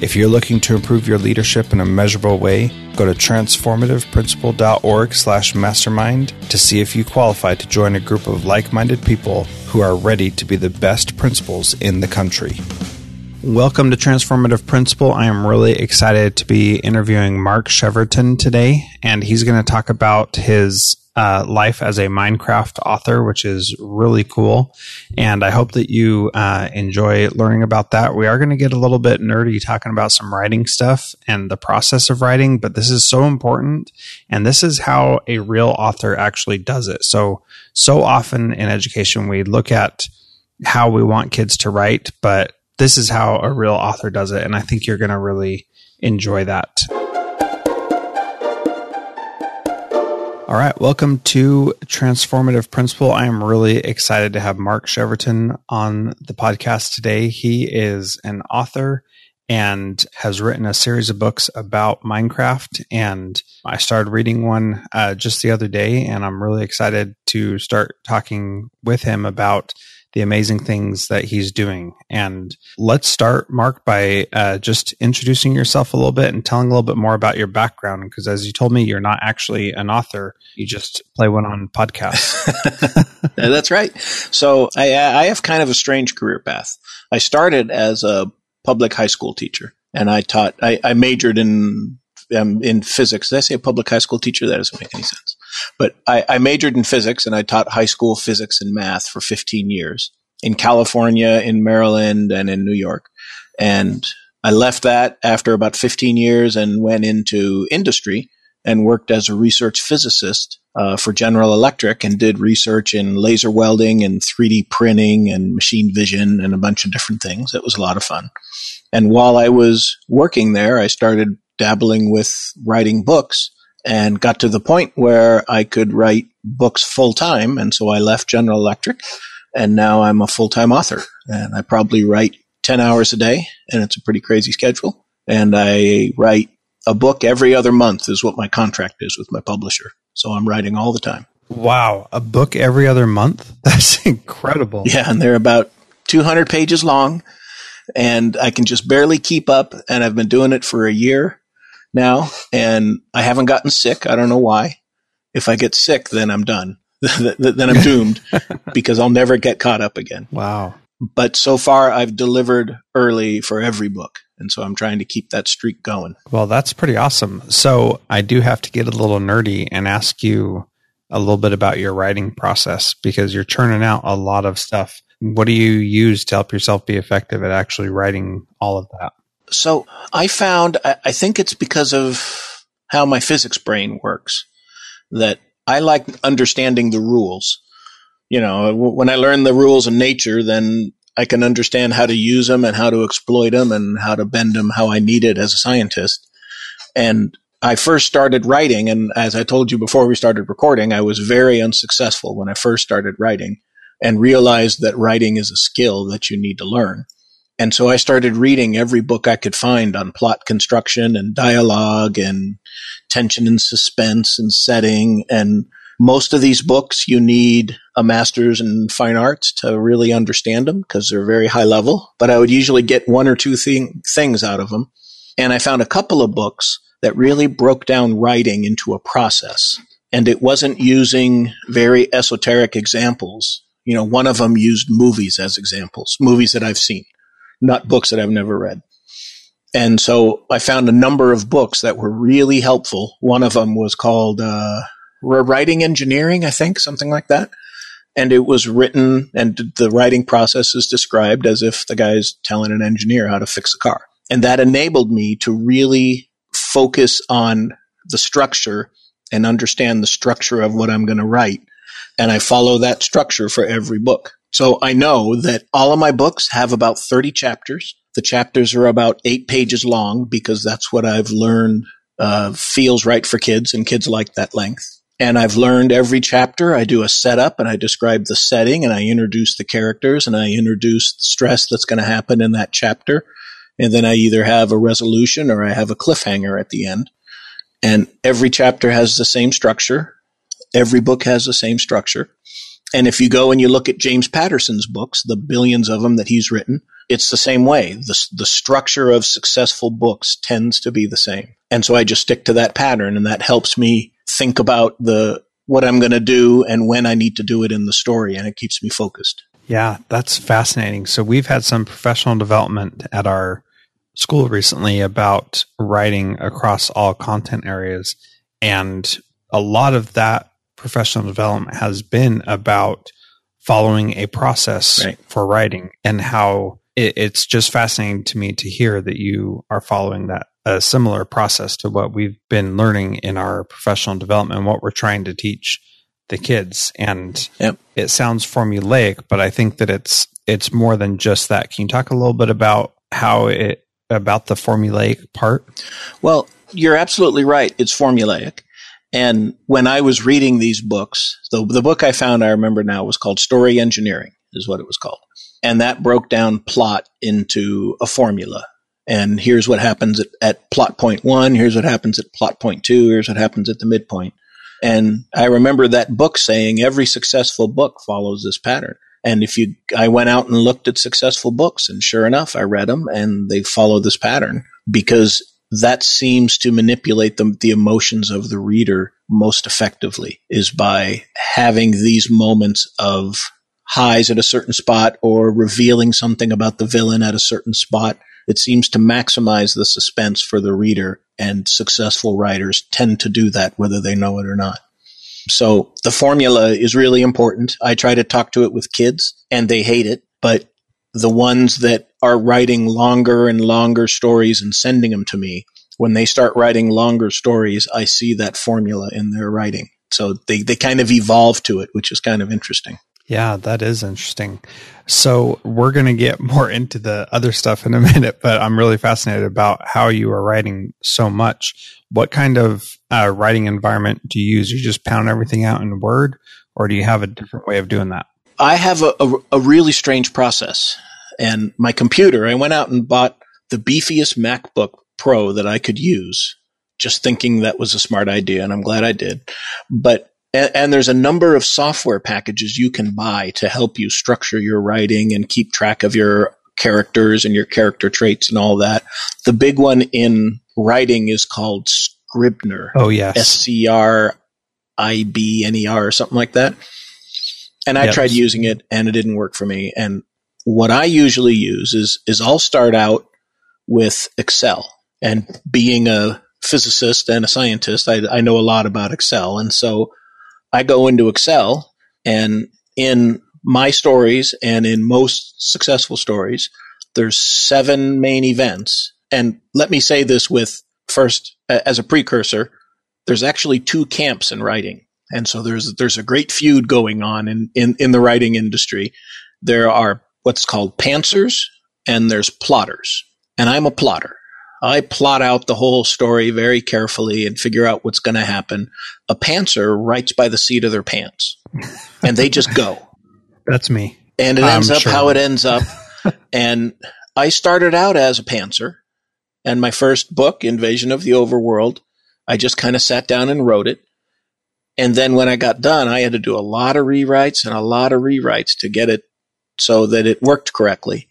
If you're looking to improve your leadership in a measurable way, go to transformativeprincipal.org slash mastermind to see if you qualify to join a group of like-minded people who are ready to be the best principals in the country. Welcome to Transformative Principal. I am really excited to be interviewing Mark Cheverton today, and he's going to talk about his uh, life as a Minecraft author, which is really cool. And I hope that you uh, enjoy learning about that. We are going to get a little bit nerdy talking about some writing stuff and the process of writing, but this is so important. And this is how a real author actually does it. So, so often in education, we look at how we want kids to write, but this is how a real author does it. And I think you're going to really enjoy that. All right, welcome to Transformative Principal. I am really excited to have Mark Cheverton on the podcast today. He is an author and has written a series of books about Minecraft. And I started reading one uh, just the other day, and I'm really excited to start talking with him about the amazing things that he's doing. And let's start, Mark, by uh, just introducing yourself a little bit and telling a little bit more about your background. Because as you told me, you're not actually an author; you just play one on podcasts. That's right. So I, I have kind of a strange career path. I started as a public high school teacher, and I taught. I, I majored in um, in physics. Did I say a public high school teacher? That doesn't make any sense. But I, I majored in physics and I taught high school physics and math for 15 years in California, in Maryland, and in New York. And I left that after about 15 years and went into industry and worked as a research physicist uh, for General Electric and did research in laser welding and 3D printing and machine vision and a bunch of different things. It was a lot of fun. And while I was working there, I started dabbling with writing books and got to the point where I could write books full time. And so I left General Electric and now I'm a full time author and I probably write 10 hours a day and it's a pretty crazy schedule. And I write a book every other month is what my contract is with my publisher. So I'm writing all the time. Wow. A book every other month? That's incredible. Yeah. And they're about 200 pages long and I can just barely keep up. And I've been doing it for a year now, and I haven't gotten sick. I don't know why. If I get sick, then I'm done. then I'm doomed because I'll never get caught up again. Wow. But so far, I've delivered early for every book. And so I'm trying to keep that streak going. Well, that's pretty awesome. So I do have to get a little nerdy and ask you a little bit about your writing process because you're churning out a lot of stuff. What do you use to help yourself be effective at actually writing all of that? So I found, I think it's because of how my physics brain works that I like understanding the rules. You know, when I learn the rules in nature, then I can understand how to use them and how to exploit them and how to bend them how I need it as a scientist. And I first started writing, and as I told you before we started recording, I was very unsuccessful when I first started writing and realized that writing is a skill that you need to learn. And so I started reading every book I could find on plot construction and dialogue and tension and suspense and setting. And most of these books, you need a master's in fine arts to really understand them because they're very high level. But I would usually get one or two thing, things out of them. And I found a couple of books that really broke down writing into a process. And it wasn't using very esoteric examples. You know, one of them used movies as examples, movies that I've seen not books that I've never read. And so I found a number of books that were really helpful. One of them was called uh, Writing Engineering, I think, something like that. And it was written, and the writing process is described as if the guy's telling an engineer how to fix a car. And that enabled me to really focus on the structure and understand the structure of what I'm going to write. And I follow that structure for every book. So I know that all of my books have about 30 chapters. The chapters are about eight pages long because that's what I've learned uh, feels right for kids and kids like that length. And I've learned every chapter. I do a setup and I describe the setting and I introduce the characters and I introduce the stress that's going to happen in that chapter. And then I either have a resolution or I have a cliffhanger at the end. And every chapter has the same structure. Every book has the same structure. And if you go and you look at James Patterson's books, the billions of them that he's written, it's the same way. The, the structure of successful books tends to be the same. And so I just stick to that pattern and that helps me think about the, what I'm going to do and when I need to do it in the story. And it keeps me focused. Yeah, that's fascinating. So we've had some professional development at our school recently about writing across all content areas. And a lot of that professional development has been about following a process right. for writing and how it, it's just fascinating to me to hear that you are following that a similar process to what we've been learning in our professional development, what we're trying to teach the kids. And yep. it sounds formulaic, but I think that it's it's more than just that. Can you talk a little bit about how it about the formulaic part? Well, you're absolutely right. It's formulaic. And when I was reading these books, the, the book I found, I remember now, was called Story Engineering, is what it was called. And that broke down plot into a formula. And here's what happens at, at plot point one. Here's what happens at plot point two. Here's what happens at the midpoint. And I remember that book saying every successful book follows this pattern. And if you, I went out and looked at successful books and sure enough, I read them and they follow this pattern because that seems to manipulate the, the emotions of the reader most effectively is by having these moments of highs at a certain spot or revealing something about the villain at a certain spot. It seems to maximize the suspense for the reader and successful writers tend to do that whether they know it or not. So the formula is really important. I try to talk to it with kids and they hate it, but the ones that are writing longer and longer stories and sending them to me, when they start writing longer stories, I see that formula in their writing. So they, they kind of evolve to it, which is kind of interesting. Yeah, that is interesting. So we're going to get more into the other stuff in a minute, but I'm really fascinated about how you are writing so much. What kind of uh, writing environment do you use? You just pound everything out in Word, or do you have a different way of doing that? I have a, a, a really strange process. And my computer, I went out and bought the beefiest MacBook Pro that I could use, just thinking that was a smart idea, and I'm glad I did. But and, and, there's a number of software packages you can buy to help you structure your writing and keep track of your characters and your character traits and all that. The big one in writing is called Scribner. Oh yes, S C R I B N E R or something like that. And I yep. tried using it and it didn't work for me. And what I usually use is is I'll start out with Excel. And being a physicist and a scientist, I, I know a lot about Excel. And so I go into Excel and in my stories and in most successful stories, there's seven main events. And let me say this with first as a precursor, there's actually two camps in writing. And so there's there's a great feud going on in, in, in the writing industry. There are what's called pantsers and there's plotters. And I'm a plotter. I plot out the whole story very carefully and figure out what's going to happen. A pantser writes by the seat of their pants and they just go. That's me. And it ends I'm up sure. how it ends up. and I started out as a pantser and my first book, Invasion of the Overworld, I just kind of sat down and wrote it. And then when I got done, I had to do a lot of rewrites and a lot of rewrites to get it so that it worked correctly.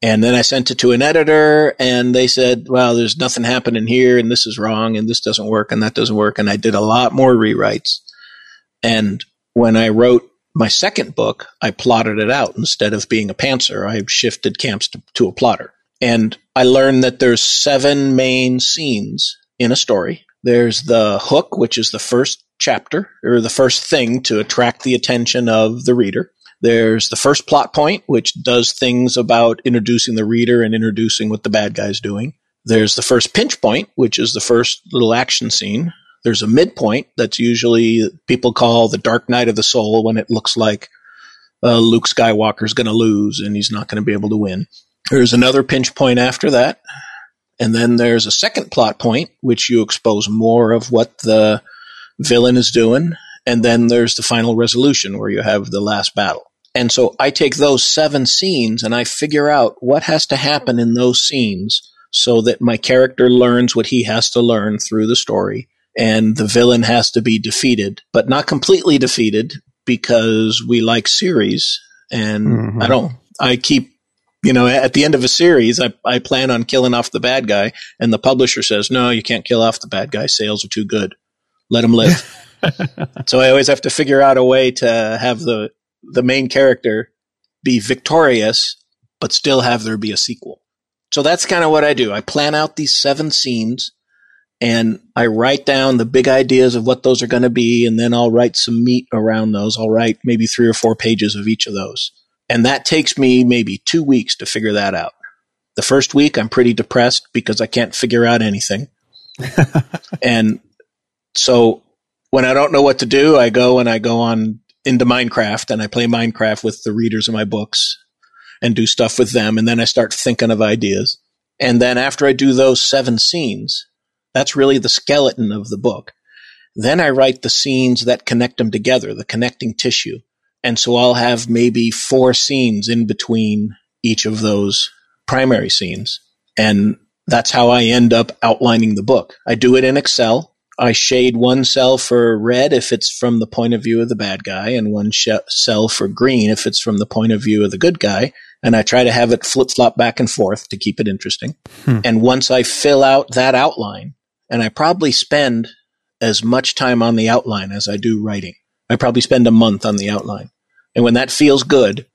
And then I sent it to an editor and they said, well, there's nothing happening here and this is wrong and this doesn't work and that doesn't work. And I did a lot more rewrites. And when I wrote my second book, I plotted it out instead of being a pantser. I shifted camps to, to a plotter. And I learned that there's seven main scenes in a story. There's the hook, which is the first chapter or the first thing to attract the attention of the reader. There's the first plot point, which does things about introducing the reader and introducing what the bad guy's doing. There's the first pinch point, which is the first little action scene. There's a midpoint that's usually people call the dark night of the soul when it looks like uh, Luke Skywalker's going to lose and he's not going to be able to win. There's another pinch point after that. And then there's a second plot point, which you expose more of what the villain is doing. And then there's the final resolution where you have the last battle. And so I take those seven scenes and I figure out what has to happen in those scenes so that my character learns what he has to learn through the story and the villain has to be defeated, but not completely defeated because we like series and mm-hmm. I don't, I keep, you know, at the end of a series, I, I plan on killing off the bad guy and the publisher says, no, you can't kill off the bad guy. Sales are too good. Let them live. so I always have to figure out a way to have the, the main character be victorious, but still have there be a sequel. So that's kind of what I do. I plan out these seven scenes and I write down the big ideas of what those are going to be, and then I'll write some meat around those. I'll write maybe three or four pages of each of those. And that takes me maybe two weeks to figure that out. The first week, I'm pretty depressed because I can't figure out anything. and so when I don't know what to do, I go and I go on into Minecraft and I play Minecraft with the readers of my books and do stuff with them. And then I start thinking of ideas. And then after I do those seven scenes, that's really the skeleton of the book. Then I write the scenes that connect them together, the connecting tissue. And so I'll have maybe four scenes in between each of those primary scenes. And that's how I end up outlining the book. I do it in Excel. I shade one cell for red if it's from the point of view of the bad guy, and one sh- cell for green if it's from the point of view of the good guy and I try to have it flip flop back and forth to keep it interesting. Hmm. And once I fill out that outline, and I probably spend as much time on the outline as I do writing. I probably spend a month on the outline. And when that feels good,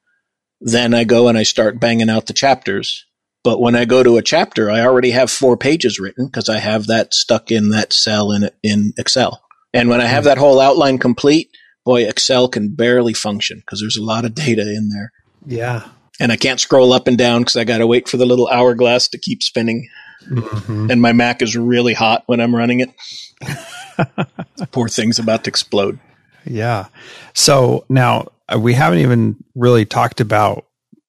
then I go and I start banging out the chapters. But when I go to a chapter, I already have four pages written because I have that stuck in that cell in, in Excel. And when I have hmm. that whole outline complete, boy, Excel can barely function because there's a lot of data in there. Yeah. And I can't scroll up and down because I got to wait for the little hourglass to keep spinning. Mm-hmm. And my Mac is really hot when I'm running it. Poor thing's about to explode. Yeah. So now uh, we haven't even really talked about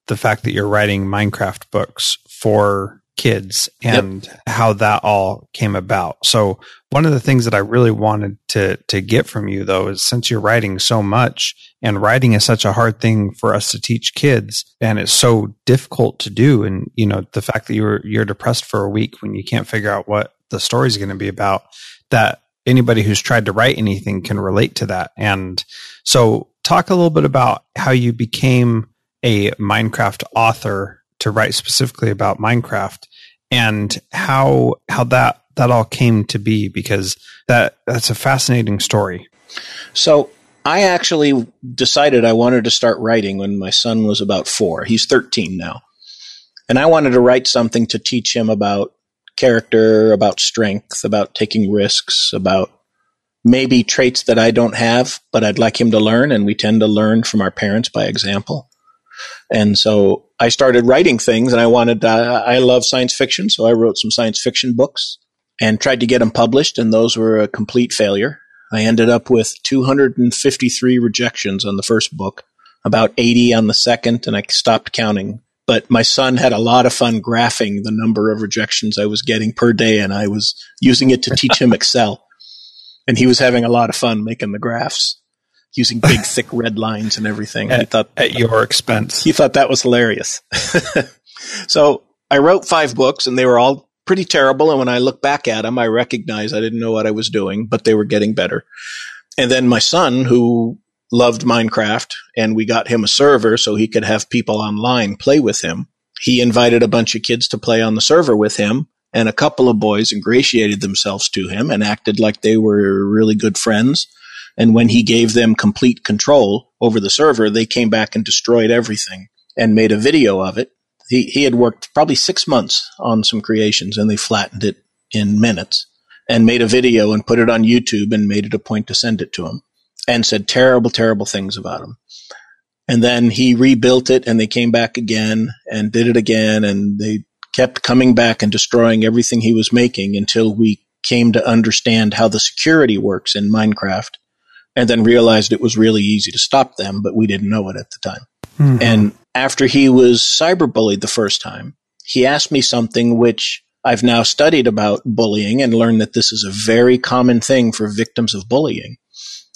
the fact that you're writing Minecraft books for kids and yep. how that all came about. So one of the things that I really wanted to to get from you though is since you're writing so much and writing is such a hard thing for us to teach kids and it's so difficult to do and you know the fact that you're you're depressed for a week when you can't figure out what the story is going to be about that anybody who's tried to write anything can relate to that. And so talk a little bit about how you became a Minecraft author to write specifically about Minecraft and how how that that all came to be because that that's a fascinating story. So I actually decided I wanted to start writing when my son was about 4. He's 13 now. And I wanted to write something to teach him about character, about strength, about taking risks, about maybe traits that I don't have, but I'd like him to learn. And we tend to learn from our parents by example. And so I started writing things and I wanted, uh, I love science fiction. So I wrote some science fiction books and tried to get them published. And those were a complete failure. I ended up with 253 rejections on the first book, about 80 on the second, and I stopped counting. But my son had a lot of fun graphing the number of rejections I was getting per day, and I was using it to teach him Excel. And he was having a lot of fun making the graphs using big, thick red lines and everything. At, he thought at your expense. He thought that was hilarious. so I wrote five books, and they were all pretty terrible. And when I look back at them, I recognize I didn't know what I was doing, but they were getting better. And then my son, who loved Minecraft, and we got him a server so he could have people online play with him. He invited a bunch of kids to play on the server with him, and a couple of boys ingratiated themselves to him and acted like they were really good friends. And when he gave them complete control over the server, they came back and destroyed everything and made a video of it. He, he had worked probably six months on some creations and they flattened it in minutes and made a video and put it on YouTube and made it a point to send it to him and said terrible, terrible things about him. And then he rebuilt it and they came back again and did it again and they kept coming back and destroying everything he was making until we came to understand how the security works in Minecraft and then realized it was really easy to stop them, but we didn't know it at the time. Mm-hmm. And after he was cyberbullied the first time, he asked me something which I've now studied about bullying and learned that this is a very common thing for victims of bullying.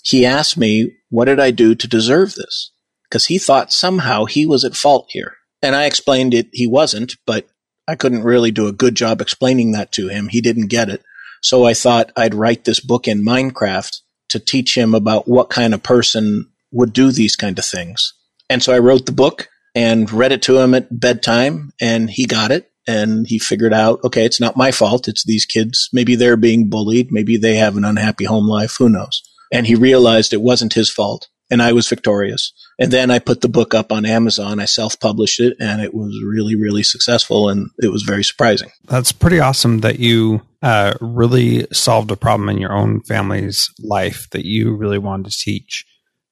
He asked me, what did I do to deserve this? Because he thought somehow he was at fault here. And I explained it, he wasn't, but I couldn't really do a good job explaining that to him. He didn't get it. So I thought I'd write this book in Minecraft to teach him about what kind of person would do these kind of things. And so I wrote the book and read it to him at bedtime and he got it and he figured out, okay, it's not my fault. It's these kids. Maybe they're being bullied. Maybe they have an unhappy home life. Who knows? And he realized it wasn't his fault and I was victorious. And then I put the book up on Amazon. I self published it and it was really, really successful and it was very surprising. That's pretty awesome that you uh, really solved a problem in your own family's life that you really wanted to teach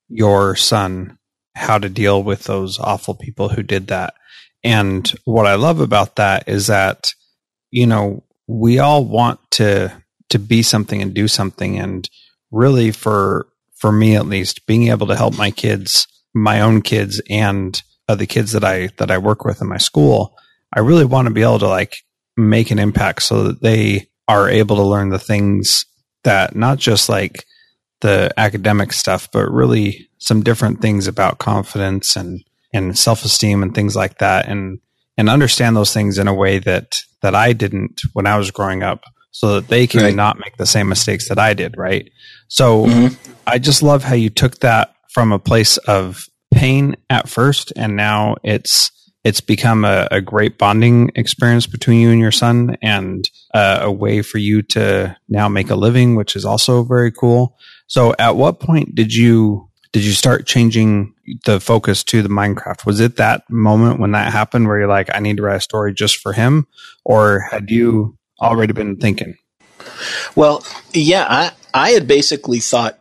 your son how to deal with those awful people who did that. And what I love about that is that, you know, we all want to to be something and do something and really for for me at least being able to help my kids my own kids and uh, the kids that I that I work with in my school I really want to be able to like make an impact so that they are able to learn the things that not just like the academic stuff but really some different things about confidence and and self-esteem and things like that and and understand those things in a way that that I didn't when I was growing up so that they can right. not make the same mistakes that I did, right? So mm-hmm. I just love how you took that from a place of pain at first and now it's it's become a, a great bonding experience between you and your son and uh, a way for you to now make a living which is also very cool so at what point did you did you start changing the focus to the Minecraft? Was it that moment when that happened where you're like, I need to write a story just for him? Or had you already been thinking? Well, yeah, I, I had basically thought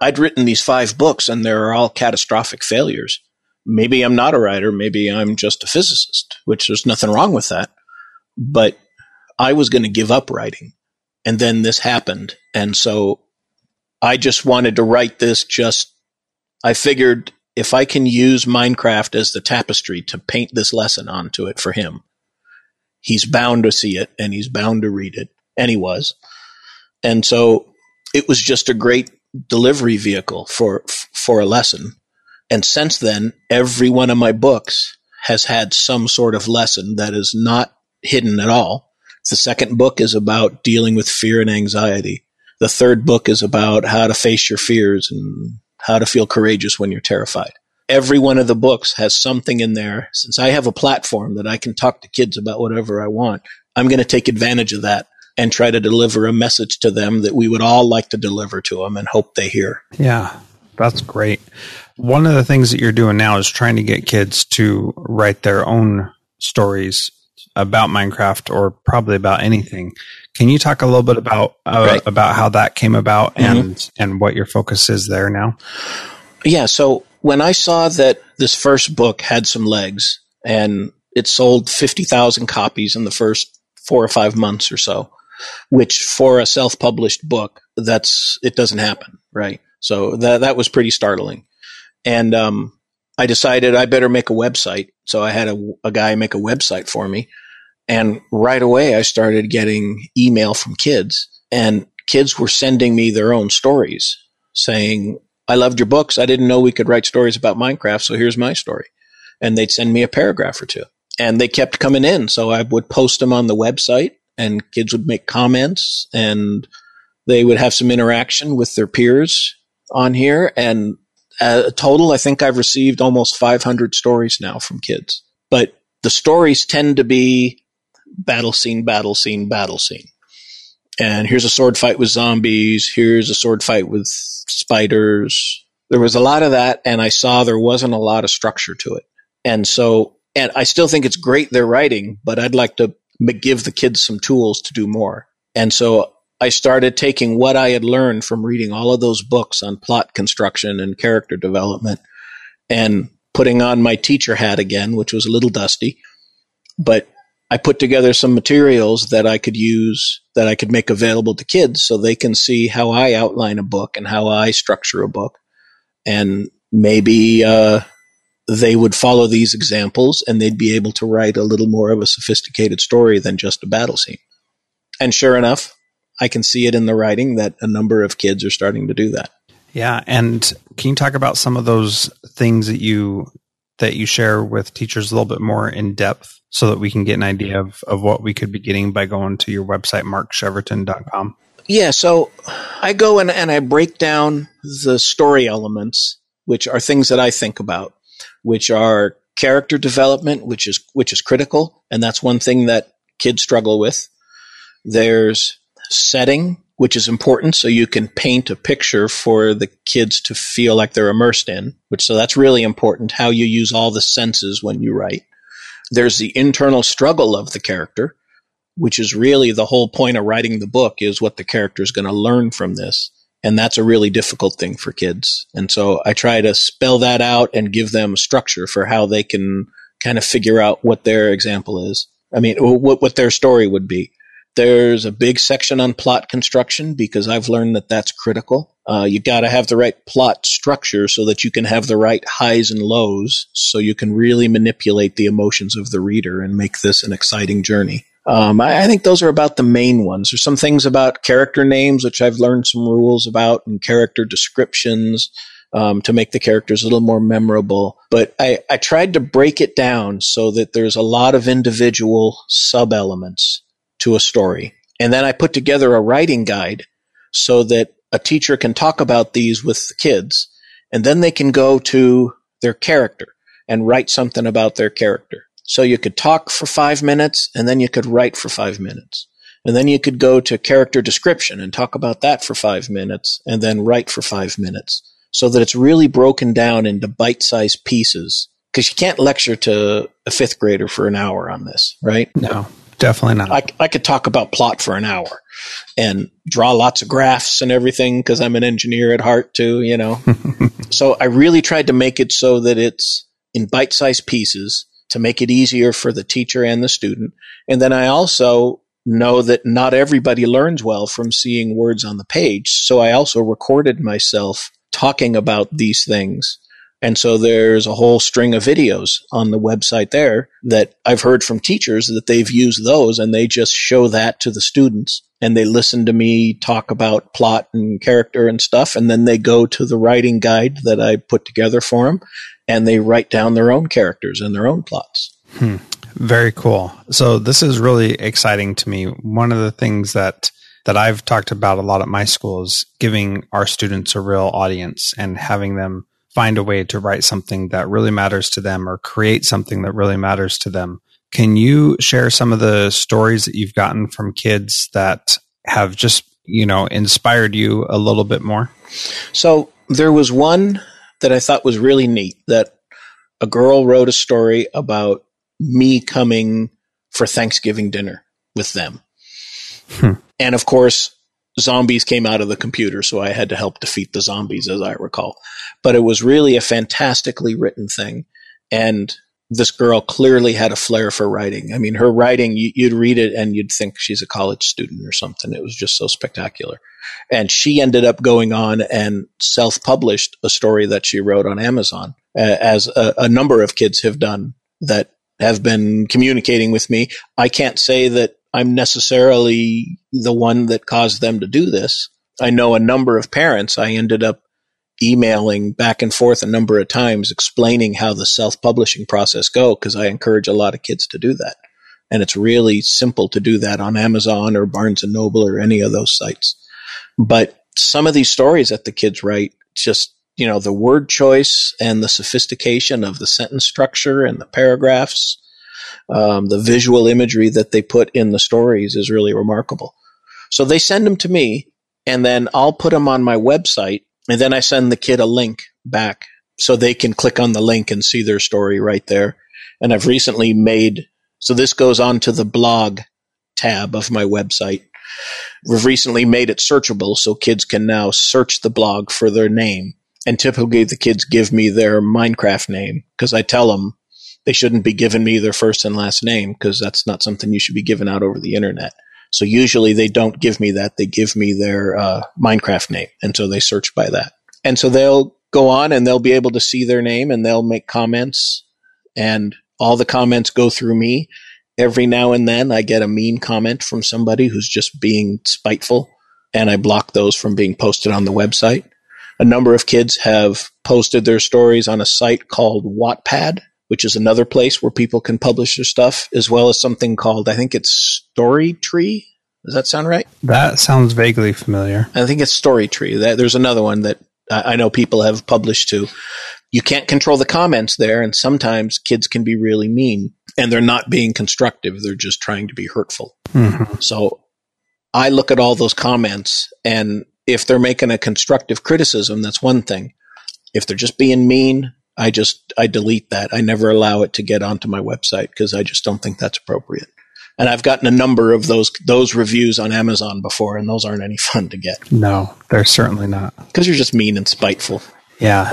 I'd written these five books and they're all catastrophic failures. Maybe I'm not a writer. Maybe I'm just a physicist, which there's nothing wrong with that. But I was going to give up writing. And then this happened. And so I just wanted to write this just I figured if I can use Minecraft as the tapestry to paint this lesson onto it for him, he's bound to see it and he's bound to read it. And he was. And so it was just a great delivery vehicle for, for a lesson. And since then, every one of my books has had some sort of lesson that is not hidden at all. The second book is about dealing with fear and anxiety. The third book is about how to face your fears and how to feel courageous when you're terrified. Every one of the books has something in there. Since I have a platform that I can talk to kids about whatever I want, I'm going to take advantage of that and try to deliver a message to them that we would all like to deliver to them and hope they hear. Yeah, that's great. One of the things that you're doing now is trying to get kids to write their own stories about Minecraft or probably about anything. Can you talk a little bit about uh, right. about how that came about mm-hmm. and and what your focus is there now? Yeah, so when I saw that this first book had some legs and it sold 50,000 copies in the first 4 or 5 months or so, which for a self-published book, that's it doesn't happen, right? So that that was pretty startling. And um, I decided I better make a website. So I had a, a guy make a website for me and right away, I started getting email from kids, and kids were sending me their own stories saying, I loved your books. I didn't know we could write stories about Minecraft, so here's my story. And they'd send me a paragraph or two. And they kept coming in. So I would post them on the website, and kids would make comments, and they would have some interaction with their peers on here. And uh, a total, I think I've received almost 500 stories now from kids. But the stories tend to be battle scene, battle scene, battle scene. And here's a sword fight with zombies. Here's a sword fight with spiders. There was a lot of that, and I saw there wasn't a lot of structure to it. And so, and I still think it's great they're writing, but I'd like to give the kids some tools to do more. And so I started taking what I had learned from reading all of those books on plot construction and character development and putting on my teacher hat again, which was a little dusty, but I put together some materials that I could use that I could make available to kids so they can see how I outline a book and how I structure a book. And maybe uh, they would follow these examples and they'd be able to write a little more of a sophisticated story than just a battle scene. And sure enough, I can see it in the writing that a number of kids are starting to do that. Yeah, and can you talk about some of those things that you that you share with teachers a little bit more in depth so that we can get an idea of, of what we could be getting by going to your website markcheverton.com? Yeah, so I go and, and I break down the story elements, which are things that I think about, which are character development, which is which is critical, and that's one thing that kids struggle with. There's setting, which is important so you can paint a picture for the kids to feel like they're immersed in, which so that's really important how you use all the senses when you write. There's the internal struggle of the character, which is really the whole point of writing the book is what the character is going to learn from this. And that's a really difficult thing for kids. And so I try to spell that out and give them structure for how they can kind of figure out what their example is. I mean, what, what their story would be. There's a big section on plot construction because I've learned that that's critical. Uh, you got to have the right plot structure so that you can have the right highs and lows so you can really manipulate the emotions of the reader and make this an exciting journey. Um, I, I, think those are about the main ones. There's some things about character names, which I've learned some rules about, and character descriptions um, to make the characters a little more memorable. But I, I tried to break it down so that there's a lot of individual sub elements to a story. And then I put together a writing guide so that a teacher can talk about these with the kids and then they can go to their character and write something about their character. So you could talk for five minutes and then you could write for five minutes. And then you could go to character description and talk about that for five minutes and then write for five minutes so that it's really broken down into bite sized pieces. Cause you can't lecture to a fifth grader for an hour on this, right? No, definitely not. I, I could talk about plot for an hour and draw lots of graphs and everything because I'm an engineer at heart too, you know. so I really tried to make it so that it's in bite sized pieces to make it easier for the teacher and the student. And then I also know that not everybody learns well from seeing words on the page. So I also recorded myself talking about these things. And so there's a whole string of videos on the website there that I've heard from teachers that they've used those and they just show that to the students and they listen to me talk about plot and character and stuff. And then they go to the writing guide that I put together for them and they write down their own characters and their own plots. Hmm. Very cool. So this is really exciting to me. One of the things that that I've talked about a lot at my school is giving our students a real audience and having them find a way to write something that really matters to them or create something that really matters to them. Can you share some of the stories that you've gotten from kids that have just, you know, inspired you a little bit more? So there was one that I thought was really neat that a girl wrote a story about me coming for Thanksgiving dinner with them. Hmm. And of course, zombies came out of the computer, so I had to help defeat the zombies, as I recall. But it was really a fantastically written thing. And this girl clearly had a flair for writing. I mean, her writing, you, would read it and you'd think she's a college student or something. It was just so spectacular. And she ended up going on and self published a story that she wrote on Amazon, as a, a number of kids have done that have been communicating with me. I can't say that I'm necessarily the one that caused them to do this. I know a number of parents I ended up emailing back and forth a number of times explaining how the self-publishing process go because I encourage a lot of kids to do that. And it's really simple to do that on Amazon or Barnes and Noble or any of those sites. But some of these stories that the kids write just you know the word choice and the sophistication of the sentence structure and the paragraphs um, the visual imagery that they put in the stories is really remarkable. So they send them to me, and then I'll put them on my website, and then I send the kid a link back so they can click on the link and see their story right there. And I've recently made so this goes on to the blog tab of my website. We've recently made it searchable so kids can now search the blog for their name. And typically the kids give me their Minecraft name because I tell them they shouldn't be giving me their first and last name because that's not something you should be giving out over the internet. So usually they don't give me that. They give me their uh, Minecraft name. And so they search by that. And so they'll go on and they'll be able to see their name and they'll make comments and all the comments go through me. Every now and then I get a mean comment from somebody who's just being spiteful and I block those from being posted on the website. A number of kids have posted their stories on a site called Wattpad, which is another place where people can publish their stuff, as well as something called, I think it's Storytree. Does that sound right? That sounds vaguely familiar. I think it's Storytree. There's another one that I know people have published to. You can't control the comments there, and sometimes kids can be really mean, and they're not being constructive. They're just trying to be hurtful. Mm-hmm. So I look at all those comments, and if they're making a constructive criticism, that's one thing. If they're just being mean, I just I delete that. I never allow it to get onto my website because I just don't think that's appropriate. And I've gotten a number of those those reviews on Amazon before, and those aren't any fun to get. No, they're certainly not. Because you're just mean and spiteful. Yeah.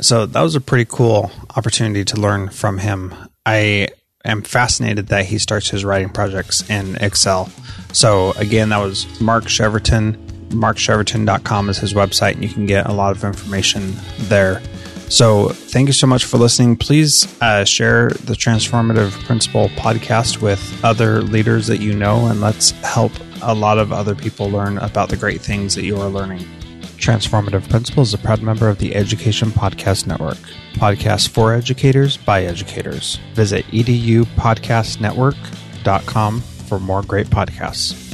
So that was a pretty cool opportunity to learn from him. I am fascinated that he starts his writing projects in Excel. So again, that was Mark Cheverton. MarkCheverton.com is his website, and you can get a lot of information there. So, thank you so much for listening. Please uh, share the Transformative Principal podcast with other leaders that you know, and let's help a lot of other people learn about the great things that you are learning. Transformative Principal is a proud member of the Education Podcast Network. Podcasts for educators by educators. Visit edupodcastnetwork.com for more great podcasts.